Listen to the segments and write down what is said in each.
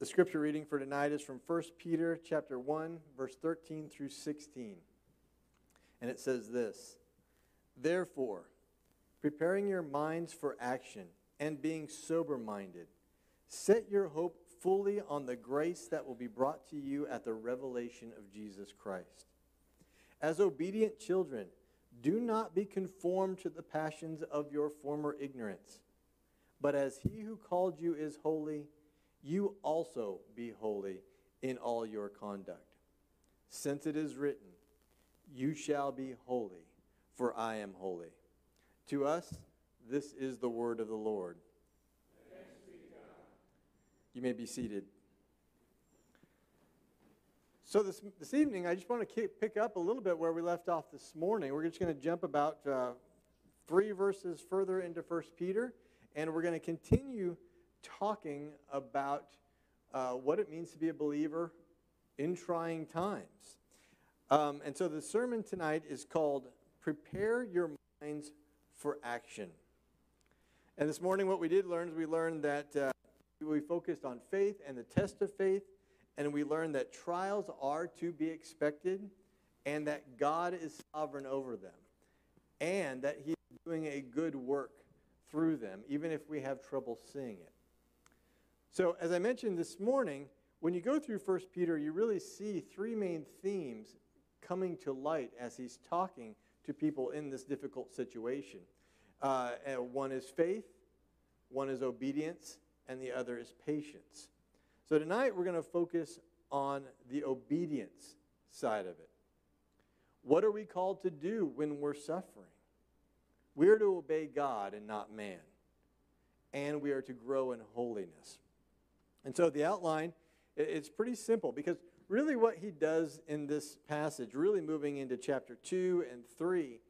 The scripture reading for tonight is from 1 Peter chapter 1 verse 13 through 16. And it says this: Therefore, preparing your minds for action and being sober-minded, set your hope fully on the grace that will be brought to you at the revelation of Jesus Christ. As obedient children, do not be conformed to the passions of your former ignorance, but as he who called you is holy, you also be holy in all your conduct. Since it is written, You shall be holy, for I am holy. To us, this is the word of the Lord. You may be seated. So, this, this evening, I just want to pick up a little bit where we left off this morning. We're just going to jump about uh, three verses further into 1 Peter, and we're going to continue talking about uh, what it means to be a believer in trying times. Um, and so the sermon tonight is called Prepare Your Minds for Action. And this morning, what we did learn is we learned that uh, we focused on faith and the test of faith, and we learned that trials are to be expected and that God is sovereign over them, and that He is doing a good work through them, even if we have trouble seeing it. So, as I mentioned this morning, when you go through 1 Peter, you really see three main themes coming to light as he's talking to people in this difficult situation. Uh, one is faith, one is obedience, and the other is patience. So, tonight we're going to focus on the obedience side of it. What are we called to do when we're suffering? We are to obey God and not man, and we are to grow in holiness. And so the outline, it's pretty simple because really what he does in this passage, really moving into chapter 2 and 3,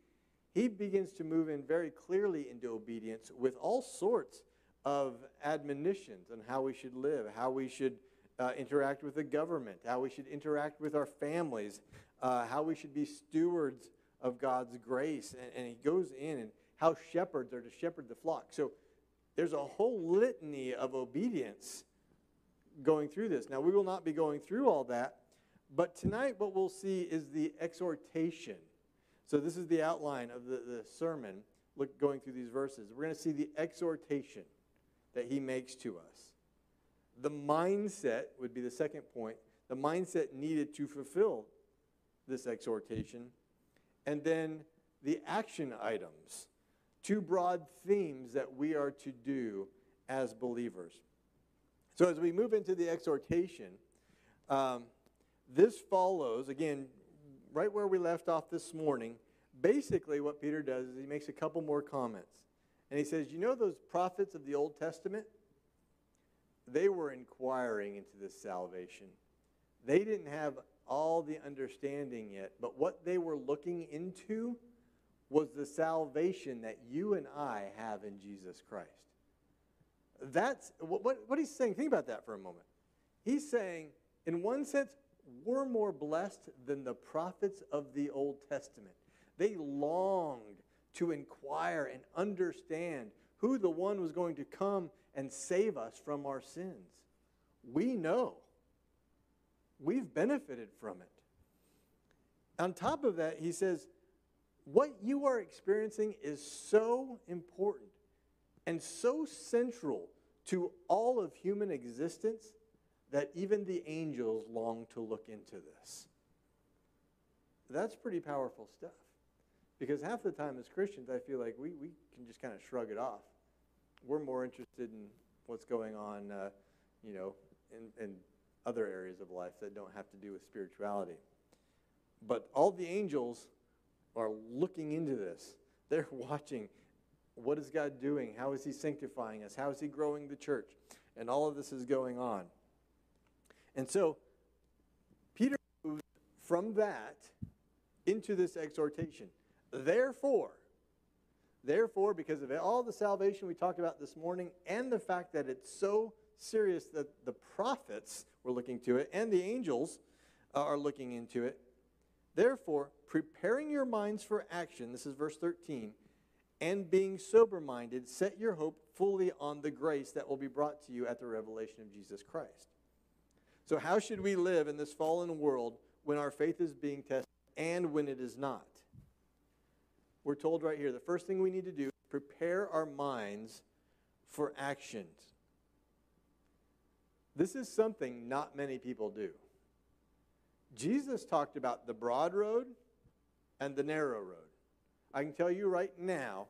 he begins to move in very clearly into obedience with all sorts of admonitions on how we should live, how we should uh, interact with the government, how we should interact with our families, uh, how we should be stewards of God's grace. And, and he goes in and how shepherds are to shepherd the flock. So there's a whole litany of obedience going through this. Now, we will not be going through all that, but tonight what we'll see is the exhortation. So, this is the outline of the, the sermon, look, going through these verses. We're going to see the exhortation that he makes to us. The mindset would be the second point, the mindset needed to fulfill this exhortation. And then the action items, two broad themes that we are to do as believers. So, as we move into the exhortation, um, this follows, again, right where we left off this morning. Basically, what Peter does is he makes a couple more comments. And he says, You know those prophets of the Old Testament? They were inquiring into this salvation. They didn't have all the understanding yet, but what they were looking into was the salvation that you and I have in Jesus Christ. That's what, what, what he's saying. Think about that for a moment. He's saying, in one sense, we're more blessed than the prophets of the Old Testament. They longed to inquire and understand who the one was going to come and save us from our sins. We know. We've benefited from it. On top of that, he says, what you are experiencing is so important and so central to all of human existence that even the angels long to look into this. That's pretty powerful stuff. Because half the time as Christians, I feel like we, we can just kind of shrug it off. We're more interested in what's going on, uh, you know, in, in other areas of life that don't have to do with spirituality. But all the angels are looking into this. They're watching what is God doing? How is He sanctifying us? How is He growing the church? And all of this is going on. And so, Peter moves from that into this exhortation. Therefore, therefore, because of all the salvation we talked about this morning and the fact that it's so serious that the prophets were looking to it and the angels are looking into it, therefore, preparing your minds for action, this is verse 13 and being sober minded, set your hope fully on the grace that will be brought to you at the revelation of Jesus Christ. So, how should we live in this fallen world when our faith is being tested and when it is not? We're told right here the first thing we need to do is prepare our minds for actions. This is something not many people do. Jesus talked about the broad road and the narrow road. I can tell you right now,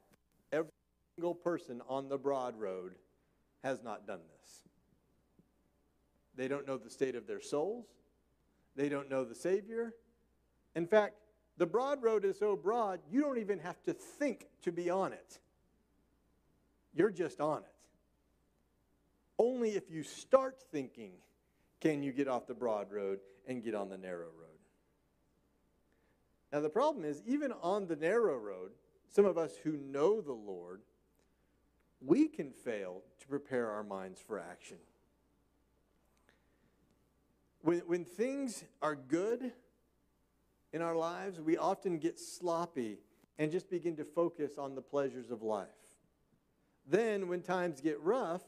every single person on the broad road has not done this. They don't know the state of their souls. They don't know the Savior. In fact, the broad road is so broad, you don't even have to think to be on it. You're just on it. Only if you start thinking can you get off the broad road and get on the narrow road. Now, the problem is, even on the narrow road, some of us who know the Lord, we can fail to prepare our minds for action. When, when things are good in our lives, we often get sloppy and just begin to focus on the pleasures of life. Then, when times get rough,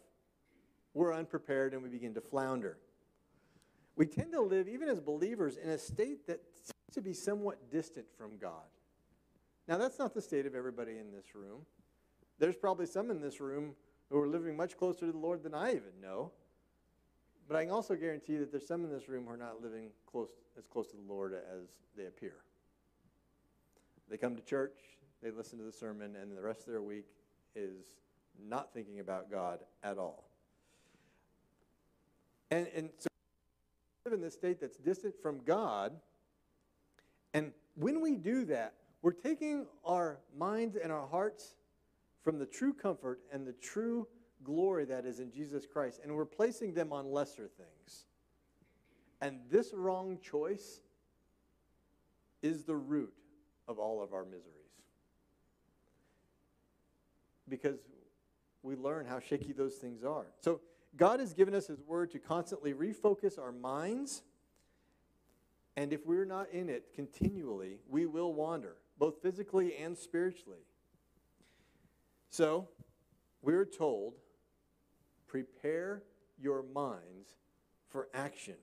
we're unprepared and we begin to flounder. We tend to live, even as believers, in a state that to be somewhat distant from God. Now, that's not the state of everybody in this room. There's probably some in this room who are living much closer to the Lord than I even know. But I can also guarantee that there's some in this room who are not living close, as close to the Lord as they appear. They come to church, they listen to the sermon, and the rest of their week is not thinking about God at all. And, and so live in this state that's distant from God. And when we do that, we're taking our minds and our hearts from the true comfort and the true glory that is in Jesus Christ, and we're placing them on lesser things. And this wrong choice is the root of all of our miseries. Because we learn how shaky those things are. So, God has given us His Word to constantly refocus our minds. And if we're not in it continually, we will wander, both physically and spiritually. So, we're told prepare your minds for action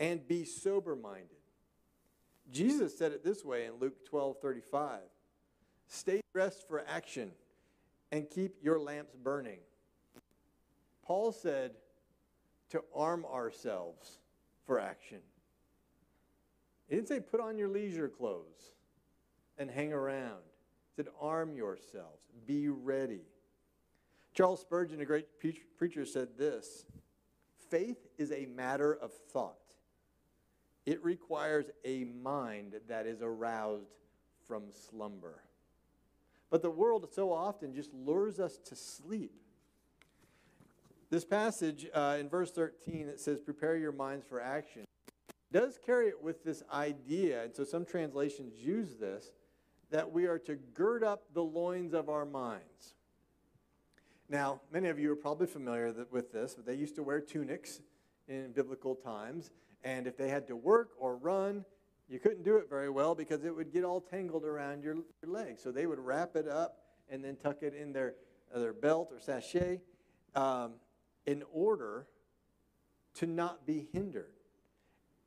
and be sober minded. Jesus said it this way in Luke 12 35 Stay dressed for action and keep your lamps burning. Paul said to arm ourselves for action. He didn't say put on your leisure clothes and hang around. He said arm yourselves, be ready. Charles Spurgeon, a great preacher, said this Faith is a matter of thought. It requires a mind that is aroused from slumber. But the world so often just lures us to sleep. This passage uh, in verse 13, it says, Prepare your minds for action, does carry it with this idea, and so some translations use this, that we are to gird up the loins of our minds. Now, many of you are probably familiar with this, but they used to wear tunics in biblical times, and if they had to work or run, you couldn't do it very well because it would get all tangled around your, your legs. So they would wrap it up and then tuck it in their, uh, their belt or sachet um, in order to not be hindered.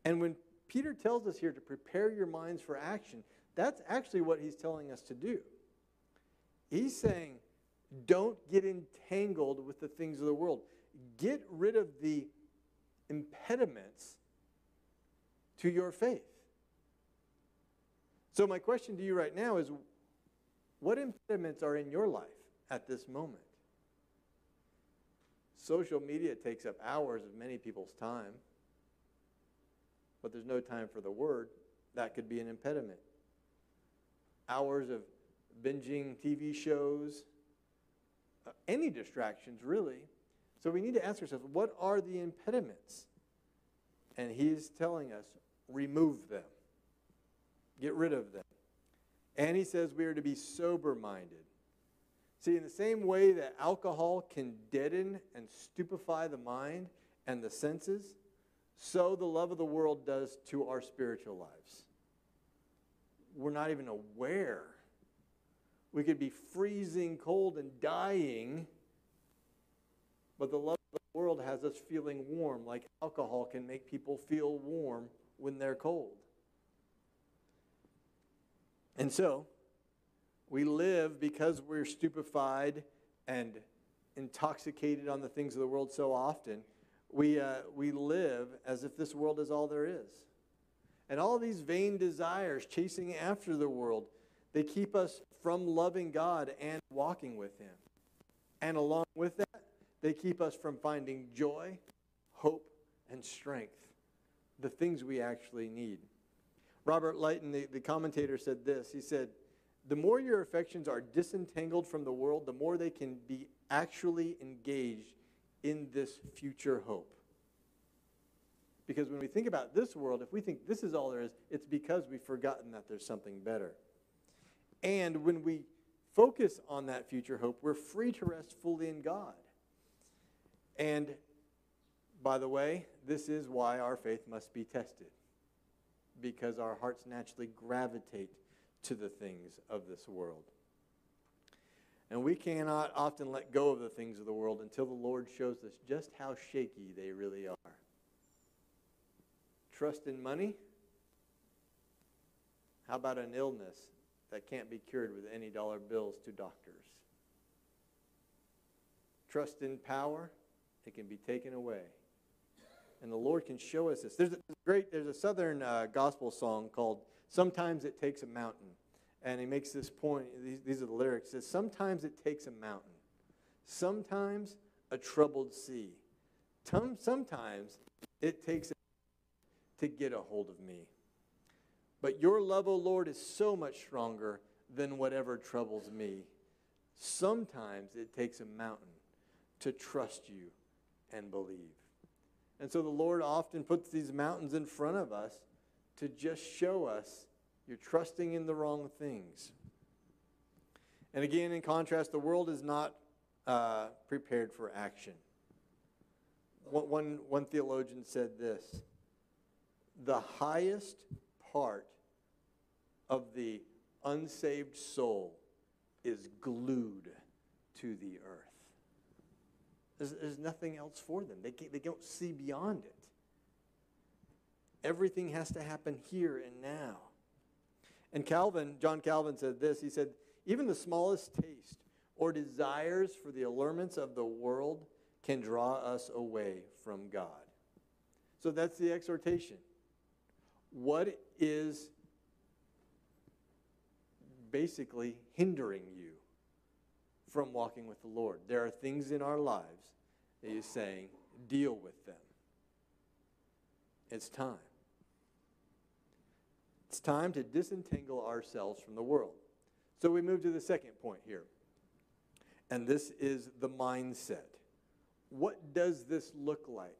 And when Peter tells us here to prepare your minds for action, that's actually what he's telling us to do. He's saying, don't get entangled with the things of the world. Get rid of the impediments to your faith. So, my question to you right now is what impediments are in your life at this moment? Social media takes up hours of many people's time, but there's no time for the word. That could be an impediment. Hours of binging TV shows, uh, any distractions, really. So we need to ask ourselves what are the impediments? And he's telling us remove them, get rid of them. And he says we are to be sober minded. See, in the same way that alcohol can deaden and stupefy the mind and the senses, so the love of the world does to our spiritual lives. We're not even aware we could be freezing cold and dying But the love of the world has us feeling warm, like alcohol can make people feel warm when they're cold. And so, we live because we're stupefied and intoxicated on the things of the world so often. We, uh, we live as if this world is all there is. And all these vain desires, chasing after the world, they keep us from loving God and walking with Him. And along with that, they keep us from finding joy, hope, and strength, the things we actually need. Robert Leighton, the, the commentator, said this. He said, The more your affections are disentangled from the world, the more they can be actually engaged in this future hope. Because when we think about this world, if we think this is all there is, it's because we've forgotten that there's something better. And when we focus on that future hope, we're free to rest fully in God. And by the way, this is why our faith must be tested, because our hearts naturally gravitate to the things of this world. And we cannot often let go of the things of the world until the Lord shows us just how shaky they really are. Trust in money? How about an illness that can't be cured with any dollar bills to doctors? Trust in power? It can be taken away. And the Lord can show us this. There's a great, there's a southern uh, gospel song called Sometimes It Takes a Mountain. And he makes this point, these, these are the lyrics. Says, Sometimes it takes a mountain. Sometimes a troubled sea. Sometimes it takes to get a hold of me. But your love, O Lord, is so much stronger than whatever troubles me. Sometimes it takes a mountain to trust you and believe. And so the Lord often puts these mountains in front of us to just show us you're trusting in the wrong things. And again, in contrast, the world is not uh, prepared for action. One, one, one theologian said this the highest part of the unsaved soul is glued to the earth. There's, there's nothing else for them, they, they don't see beyond it. Everything has to happen here and now. And Calvin, John Calvin said this he said, even the smallest taste or desires for the allurements of the world can draw us away from God. So that's the exhortation. What is basically hindering you from walking with the Lord? There are things in our lives that He's saying, deal with them. It's time. It's time to disentangle ourselves from the world. So we move to the second point here. And this is the mindset. What does this look like?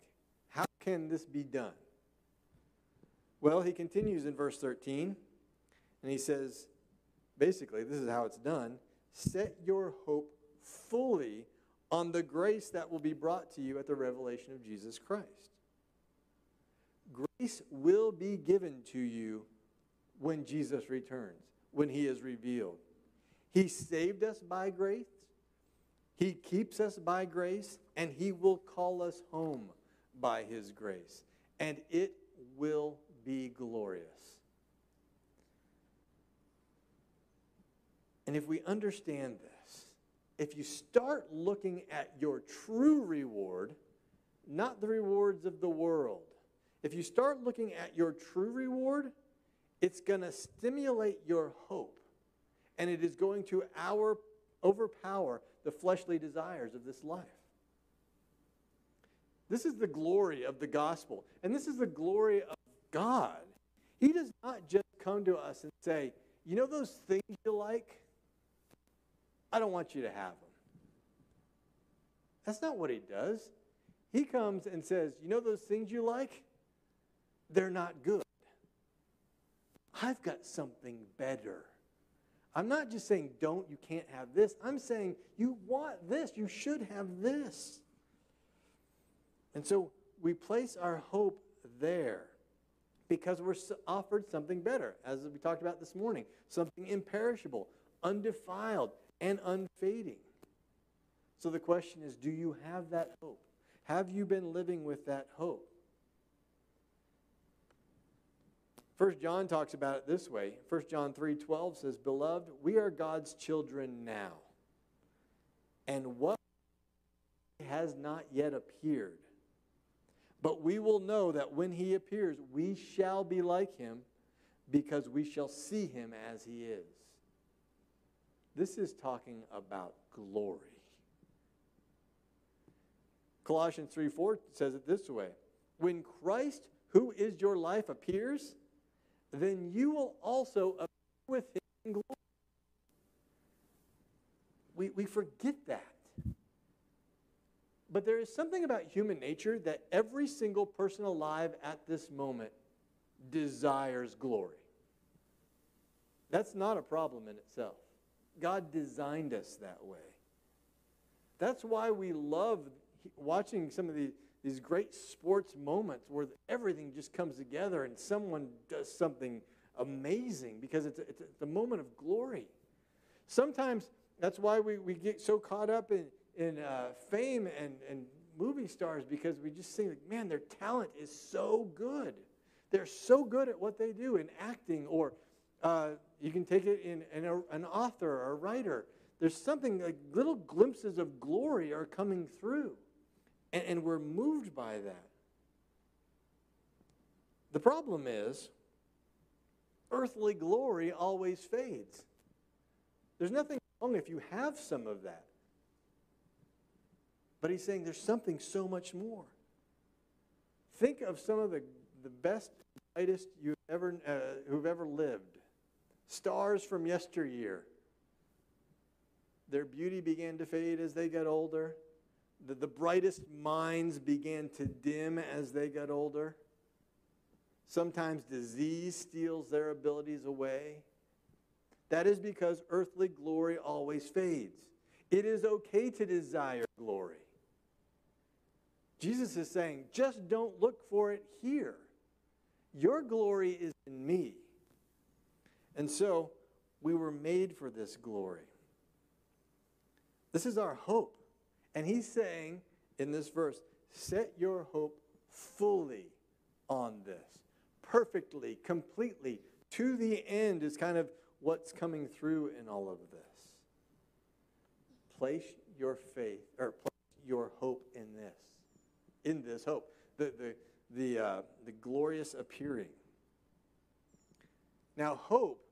How can this be done? Well, he continues in verse 13, and he says, basically, this is how it's done set your hope fully on the grace that will be brought to you at the revelation of Jesus Christ. Grace will be given to you when Jesus returns, when he is revealed. He saved us by grace, he keeps us by grace, and he will call us home by his grace. And it will be glorious. And if we understand this, if you start looking at your true reward, not the rewards of the world, if you start looking at your true reward, it's going to stimulate your hope. And it is going to our, overpower the fleshly desires of this life. This is the glory of the gospel. And this is the glory of God. He does not just come to us and say, You know those things you like? I don't want you to have them. That's not what he does. He comes and says, You know those things you like? They're not good. I've got something better. I'm not just saying, don't, you can't have this. I'm saying, you want this. You should have this. And so we place our hope there because we're offered something better, as we talked about this morning something imperishable, undefiled, and unfading. So the question is do you have that hope? Have you been living with that hope? First John talks about it this way. First John 3:12 says, "Beloved, we are God's children now. And what has not yet appeared. But we will know that when he appears, we shall be like him because we shall see him as he is." This is talking about glory. Colossians 3 4 says it this way When Christ, who is your life, appears, then you will also appear with him in glory. We, we forget that. But there is something about human nature that every single person alive at this moment desires glory. That's not a problem in itself. God designed us that way. That's why we love watching some of the, these great sports moments where everything just comes together and someone does something amazing because it's a, it's a, moment of glory. Sometimes that's why we, we get so caught up in, in uh, fame and, and movie stars because we just think, like, man, their talent is so good. They're so good at what they do in acting, or uh, you can take it in, in a, an author or a writer. There's something like little glimpses of glory are coming through. And, and we're moved by that. The problem is, earthly glory always fades. There's nothing wrong if you have some of that. But he's saying there's something so much more. Think of some of the, the best, brightest you've ever, uh, who've ever lived. Stars from yesteryear. Their beauty began to fade as they got older the, the brightest minds began to dim as they got older. Sometimes disease steals their abilities away. That is because earthly glory always fades. It is okay to desire glory. Jesus is saying, just don't look for it here. Your glory is in me. And so we were made for this glory. This is our hope. And he's saying in this verse, set your hope fully on this. Perfectly, completely, to the end is kind of what's coming through in all of this. Place your faith, or place your hope in this. In this hope. The, the, the, uh, the glorious appearing. Now, hope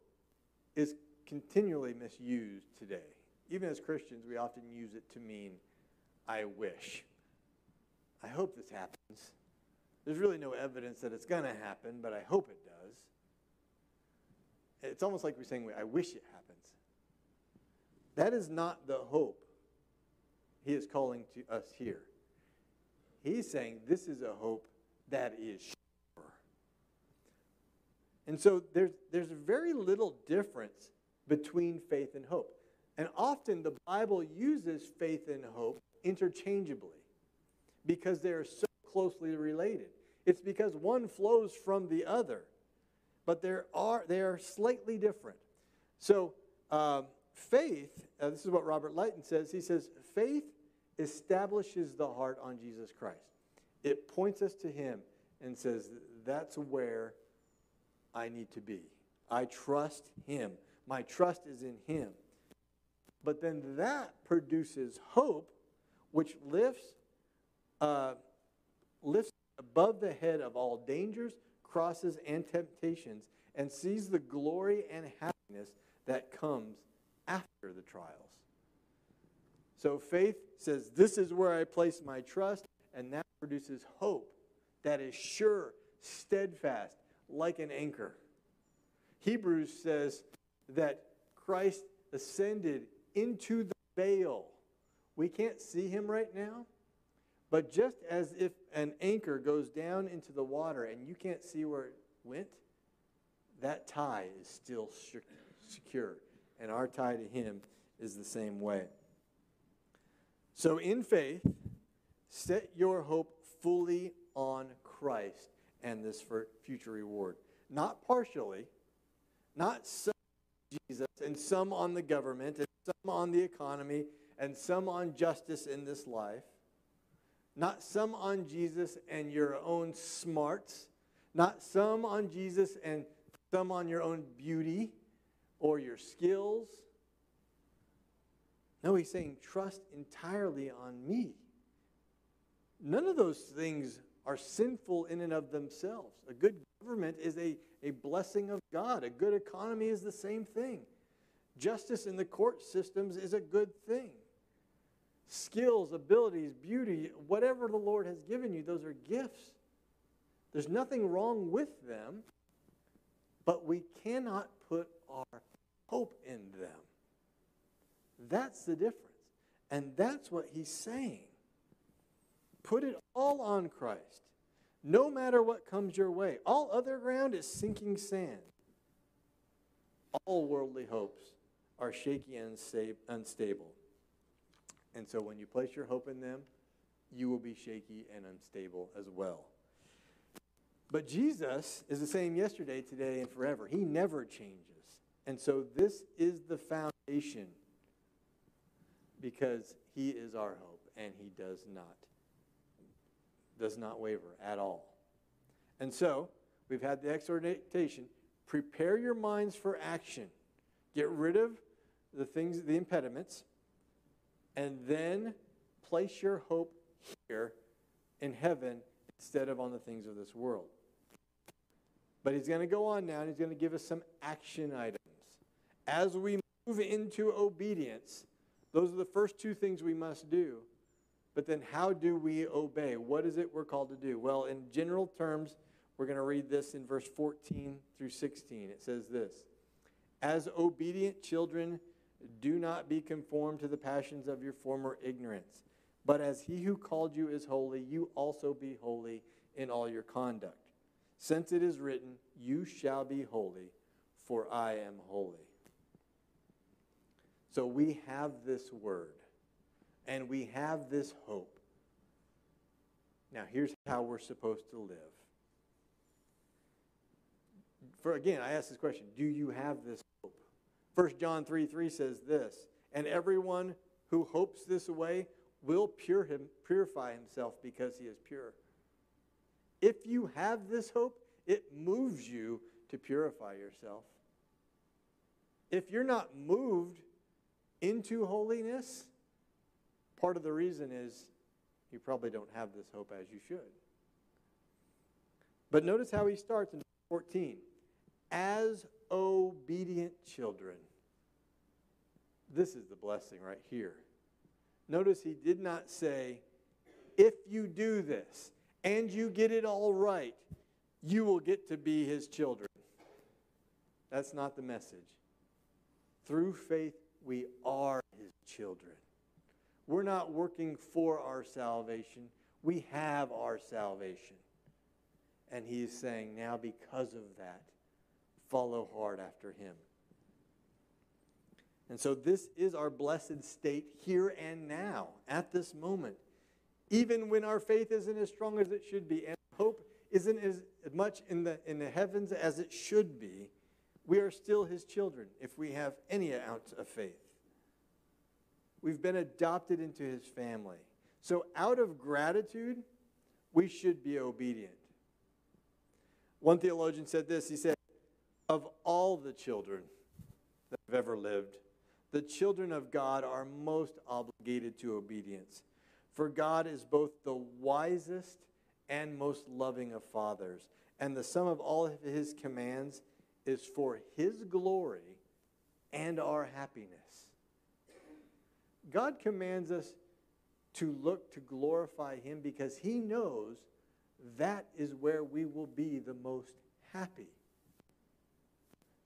is continually misused today. Even as Christians, we often use it to mean I wish. I hope this happens. There's really no evidence that it's going to happen, but I hope it does. It's almost like we're saying, I wish it happens. That is not the hope he is calling to us here. He's saying this is a hope that is sure. And so there's, there's very little difference between faith and hope. And often the Bible uses faith and hope interchangeably because they are so closely related. It's because one flows from the other, but there are, they are slightly different. So, um, faith, uh, this is what Robert Leighton says. He says, faith establishes the heart on Jesus Christ. It points us to Him and says, that's where I need to be. I trust Him. My trust is in Him. But then that produces hope which lifts, uh, lifts above the head of all dangers, crosses, and temptations, and sees the glory and happiness that comes after the trials. So faith says, This is where I place my trust, and that produces hope that is sure, steadfast, like an anchor. Hebrews says that Christ ascended into the veil we can't see him right now, but just as if an anchor goes down into the water and you can't see where it went, that tie is still secure. And our tie to him is the same way. So, in faith, set your hope fully on Christ and this future reward. Not partially, not some Jesus and some on the government and some on the economy and some on justice in this life, not some on Jesus and your own smarts, not some on Jesus and some on your own beauty or your skills. No, he's saying, trust entirely on me. None of those things are sinful in and of themselves. A good government is a, a blessing of God, a good economy is the same thing. Justice in the court systems is a good thing. Skills, abilities, beauty, whatever the Lord has given you, those are gifts. There's nothing wrong with them, but we cannot put our hope in them. That's the difference. And that's what he's saying. Put it all on Christ, no matter what comes your way. All other ground is sinking sand. All worldly hopes are shaky and unstable. And so when you place your hope in them, you will be shaky and unstable as well. But Jesus is the same yesterday, today, and forever. He never changes. And so this is the foundation because he is our hope and he does not does not waver at all. And so, we've had the exhortation, prepare your minds for action. Get rid of the things the impediments and then place your hope here in heaven instead of on the things of this world. But he's going to go on now and he's going to give us some action items. As we move into obedience, those are the first two things we must do. But then, how do we obey? What is it we're called to do? Well, in general terms, we're going to read this in verse 14 through 16. It says this As obedient children, do not be conformed to the passions of your former ignorance. But as he who called you is holy, you also be holy in all your conduct. Since it is written, You shall be holy, for I am holy. So we have this word, and we have this hope. Now, here's how we're supposed to live. For again, I ask this question Do you have this hope? 1 John 3 3 says this, and everyone who hopes this way will pure him, purify himself because he is pure. If you have this hope, it moves you to purify yourself. If you're not moved into holiness, part of the reason is you probably don't have this hope as you should. But notice how he starts in 14. As obedient children. This is the blessing right here. Notice he did not say, if you do this and you get it all right, you will get to be his children. That's not the message. Through faith, we are his children. We're not working for our salvation, we have our salvation. And he is saying, now because of that, follow hard after him. And so this is our blessed state here and now, at this moment. Even when our faith isn't as strong as it should be, and hope isn't as much in the, in the heavens as it should be, we are still his children if we have any ounce of faith. We've been adopted into his family. So, out of gratitude, we should be obedient. One theologian said this he said, Of all the children that have ever lived, the children of God are most obligated to obedience. For God is both the wisest and most loving of fathers, and the sum of all of his commands is for His glory and our happiness. God commands us to look to glorify Him because He knows that is where we will be the most happy.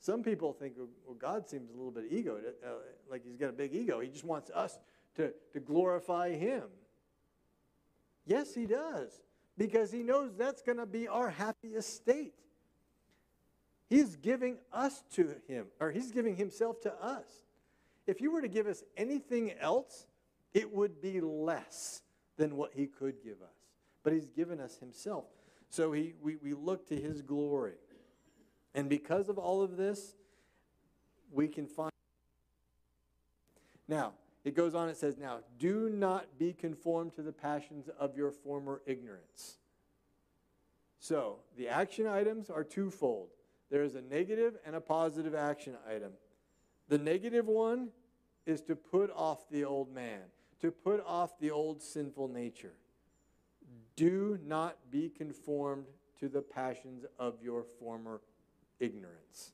Some people think, well, God seems a little bit ego, uh, like He's got a big ego. He just wants us to, to glorify Him. Yes, He does, because He knows that's going to be our happiest state. He's giving us to him, or he's giving himself to us. If you were to give us anything else, it would be less than what he could give us. But he's given us himself. So he, we, we look to his glory. And because of all of this, we can find. Now, it goes on, it says, Now, do not be conformed to the passions of your former ignorance. So, the action items are twofold there is a negative and a positive action item. The negative one is to put off the old man, to put off the old sinful nature. Do not be conformed to the passions of your former ignorance.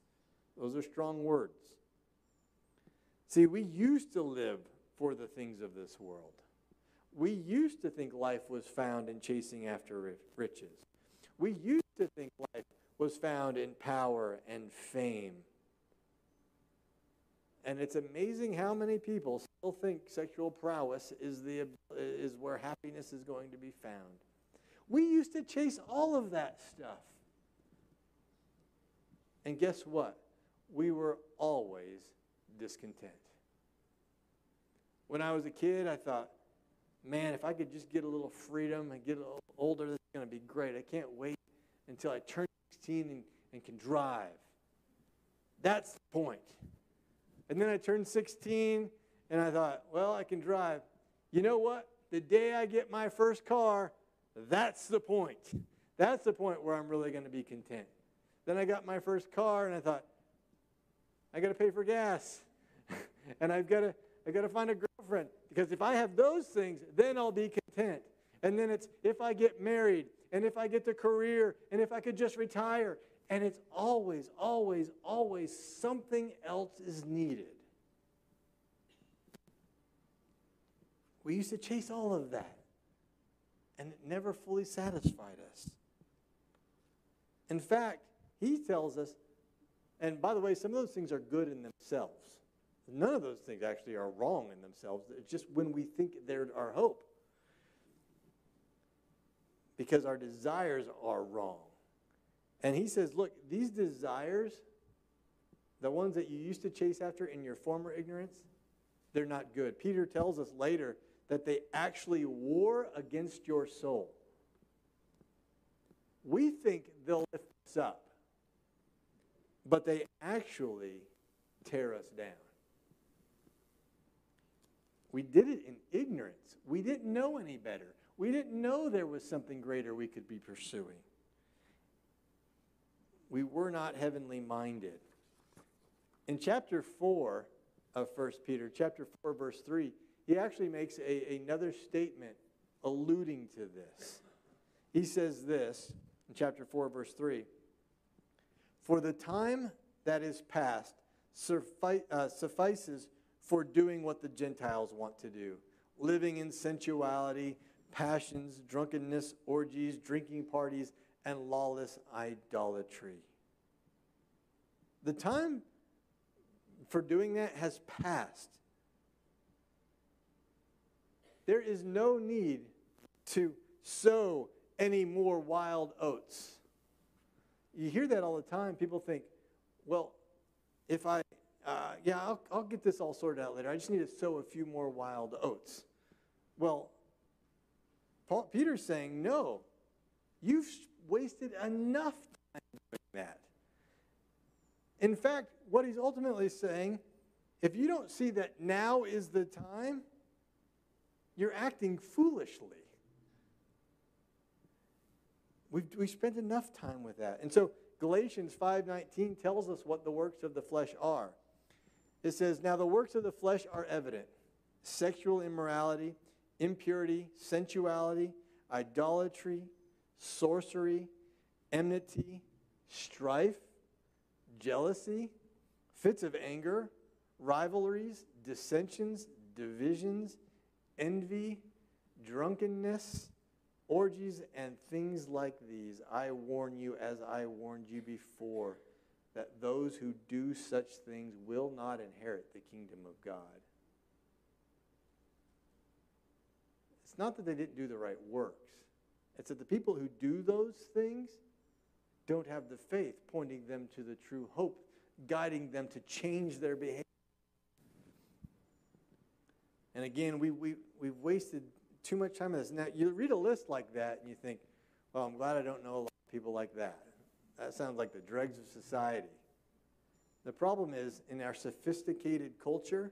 Those are strong words. See, we used to live for the things of this world. We used to think life was found in chasing after riches. We used to think life was found in power and fame. And it's amazing how many people still think sexual prowess is, the, is where happiness is going to be found. We used to chase all of that stuff. And guess what? We were always discontent. When I was a kid, I thought, man, if I could just get a little freedom and get a little older, this is going to be great. I can't wait until I turn 16 and, and can drive. That's the point. And then I turned 16 and I thought, well, I can drive. You know what? The day I get my first car, that's the point. That's the point where I'm really going to be content. Then I got my first car and I thought, I got to pay for gas. and I've got to I got to find a girlfriend because if I have those things, then I'll be content. And then it's if I get married and if I get the career and if I could just retire. And it's always, always, always something else is needed. We used to chase all of that, and it never fully satisfied us. In fact, he tells us, and by the way, some of those things are good in themselves. None of those things actually are wrong in themselves. It's just when we think they're our hope because our desires are wrong. And he says, look, these desires, the ones that you used to chase after in your former ignorance, they're not good. Peter tells us later that they actually war against your soul. We think they'll lift us up, but they actually tear us down. We did it in ignorance. We didn't know any better. We didn't know there was something greater we could be pursuing. We were not heavenly minded. In chapter 4 of 1 Peter, chapter 4, verse 3, he actually makes a, another statement alluding to this. He says this in chapter 4, verse 3 For the time that is past suffi- uh, suffices for doing what the Gentiles want to do, living in sensuality passions, drunkenness, orgies, drinking parties, and lawless idolatry. The time for doing that has passed. There is no need to sow any more wild oats. You hear that all the time. People think, well, if I, uh, yeah, I'll, I'll get this all sorted out later. I just need to sow a few more wild oats. Well, Paul, Peter's saying, no, you've wasted enough time doing that. In fact, what he's ultimately saying, if you don't see that now is the time, you're acting foolishly. We've, we spent enough time with that. And so Galatians 5.19 tells us what the works of the flesh are. It says, Now the works of the flesh are evident. Sexual immorality, impurity, sensuality, idolatry, sorcery, enmity, strife, jealousy, fits of anger, rivalries, dissensions, divisions, envy, drunkenness, orgies, and things like these. I warn you, as I warned you before, that those who do such things will not inherit the kingdom of God. It's not that they didn't do the right works, it's that the people who do those things don't have the faith pointing them to the true hope, guiding them to change their behavior. And again, we, we, we've wasted too much time on this. Now, you read a list like that and you think, well, I'm glad I don't know a lot of people like that. That sounds like the dregs of society. The problem is, in our sophisticated culture,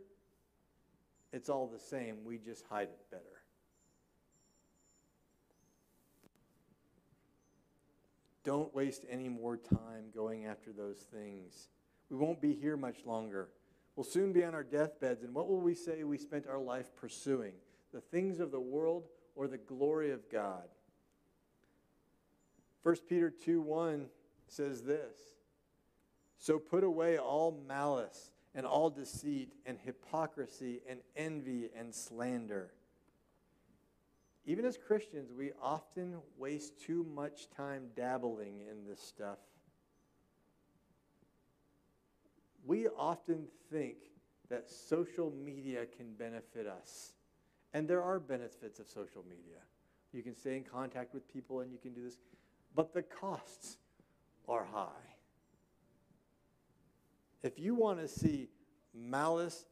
It's all the same. We just hide it better. Don't waste any more time going after those things. We won't be here much longer. We'll soon be on our deathbeds, and what will we say we spent our life pursuing? The things of the world or the glory of God? 1 Peter 2 1 says this So put away all malice and all deceit and hypocrisy and envy and slander. Even as Christians, we often waste too much time dabbling in this stuff. We often think that social media can benefit us. And there are benefits of social media. You can stay in contact with people and you can do this, but the costs are high. If you want to see malice,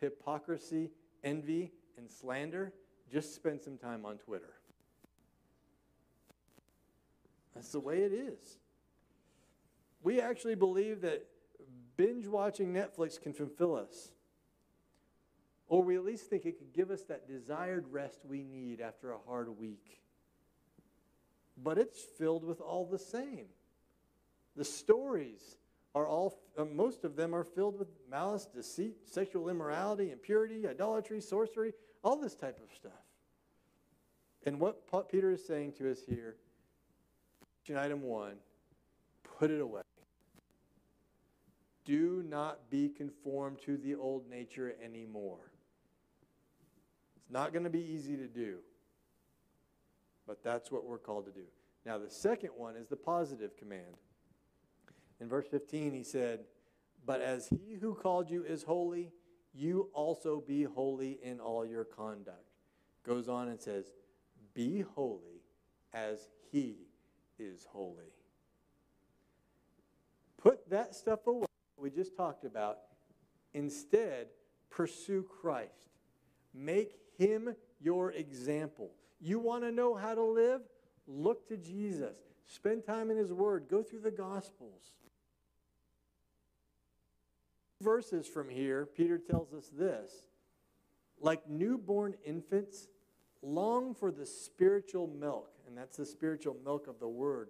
hypocrisy, envy, and slander, just spend some time on Twitter. That's the way it is. We actually believe that binge watching Netflix can fulfill us. Or we at least think it could give us that desired rest we need after a hard week. But it's filled with all the same. The stories are all, uh, most of them are filled with malice, deceit, sexual immorality, impurity, idolatry, sorcery, all this type of stuff. And what Peter is saying to us here, item one, put it away. Do not be conformed to the old nature anymore. Not going to be easy to do, but that's what we're called to do. Now, the second one is the positive command. In verse 15, he said, But as he who called you is holy, you also be holy in all your conduct. Goes on and says, Be holy as he is holy. Put that stuff away we just talked about. Instead, pursue Christ. Make him your example. You want to know how to live? Look to Jesus. Spend time in his word. Go through the Gospels. Verses from here, Peter tells us this like newborn infants, long for the spiritual milk, and that's the spiritual milk of the word,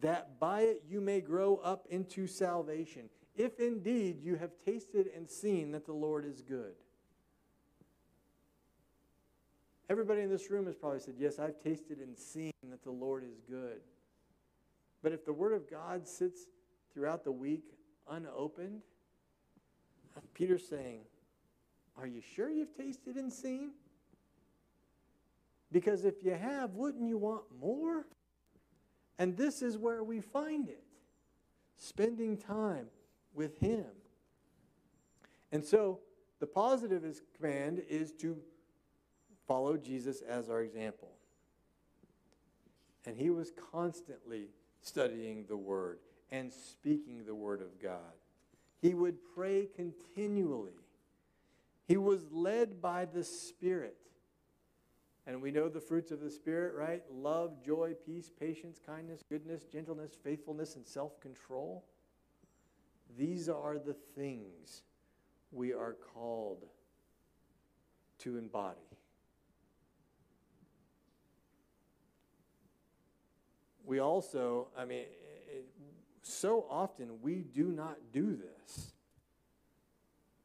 that by it you may grow up into salvation, if indeed you have tasted and seen that the Lord is good. Everybody in this room has probably said, Yes, I've tasted and seen that the Lord is good. But if the Word of God sits throughout the week unopened, Peter's saying, Are you sure you've tasted and seen? Because if you have, wouldn't you want more? And this is where we find it spending time with Him. And so, the positive is, command is to follow Jesus as our example. And he was constantly studying the Word and speaking the Word of God. He would pray continually. He was led by the Spirit. And we know the fruits of the Spirit, right? Love, joy, peace, patience, kindness, goodness, gentleness, faithfulness, and self control. These are the things we are called to embody. We also, I mean, it, so often we do not do this.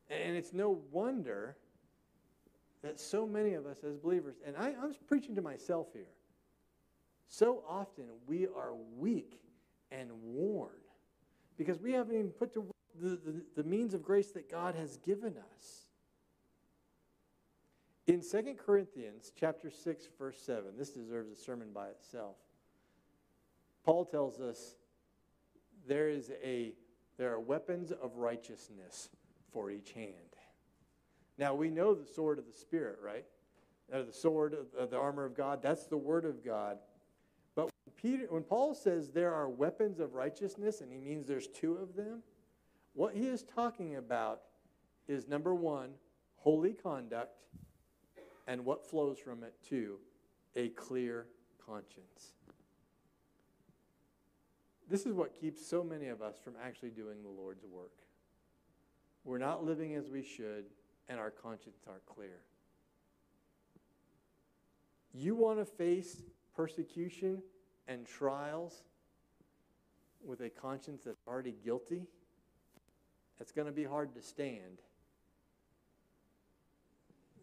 And it's no wonder that so many of us as believers, and I, I'm preaching to myself here, so often we are weak and worn because we haven't even put to the, the, the means of grace that God has given us. In 2 Corinthians chapter 6, verse 7, this deserves a sermon by itself. Paul tells us there is a there are weapons of righteousness for each hand. Now we know the sword of the spirit, right? Uh, the sword of the armor of God, that's the word of God. But when Peter when Paul says there are weapons of righteousness and he means there's two of them, what he is talking about is number 1, holy conduct and what flows from it too, a clear conscience. This is what keeps so many of us from actually doing the Lord's work. We're not living as we should, and our conscience aren't clear. You want to face persecution and trials with a conscience that's already guilty? It's going to be hard to stand.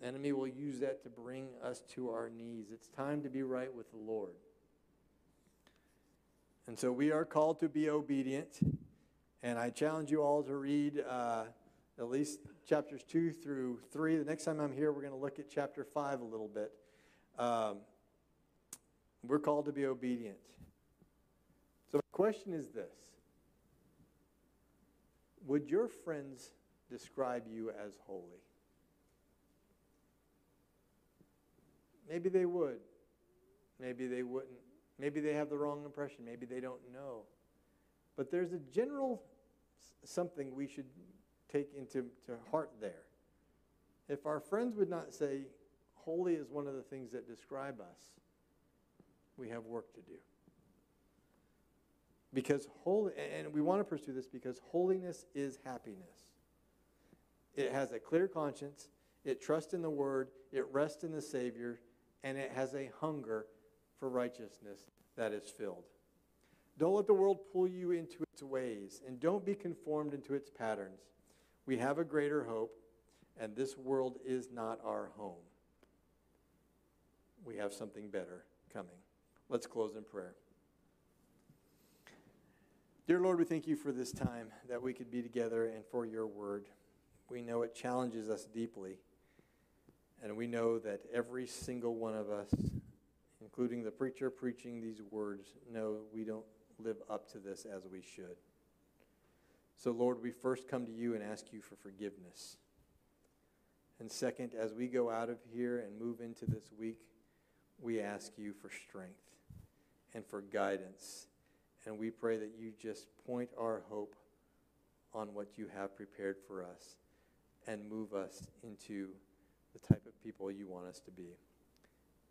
The enemy will use that to bring us to our knees. It's time to be right with the Lord. And so we are called to be obedient. And I challenge you all to read uh, at least chapters 2 through 3. The next time I'm here, we're going to look at chapter 5 a little bit. Um, we're called to be obedient. So the question is this Would your friends describe you as holy? Maybe they would. Maybe they wouldn't. Maybe they have the wrong impression. Maybe they don't know. But there's a general something we should take into to heart there. If our friends would not say, holy is one of the things that describe us, we have work to do. Because holy, and we want to pursue this because holiness is happiness. It has a clear conscience, it trusts in the word, it rests in the Savior, and it has a hunger for righteousness that is filled. Don't let the world pull you into its ways, and don't be conformed into its patterns. We have a greater hope, and this world is not our home. We have something better coming. Let's close in prayer. Dear Lord, we thank you for this time that we could be together and for your word. We know it challenges us deeply, and we know that every single one of us, including the preacher preaching these words, know we don't live up to this as we should. So, Lord, we first come to you and ask you for forgiveness. And second, as we go out of here and move into this week, we ask you for strength and for guidance. And we pray that you just point our hope on what you have prepared for us and move us into the type of people you want us to be.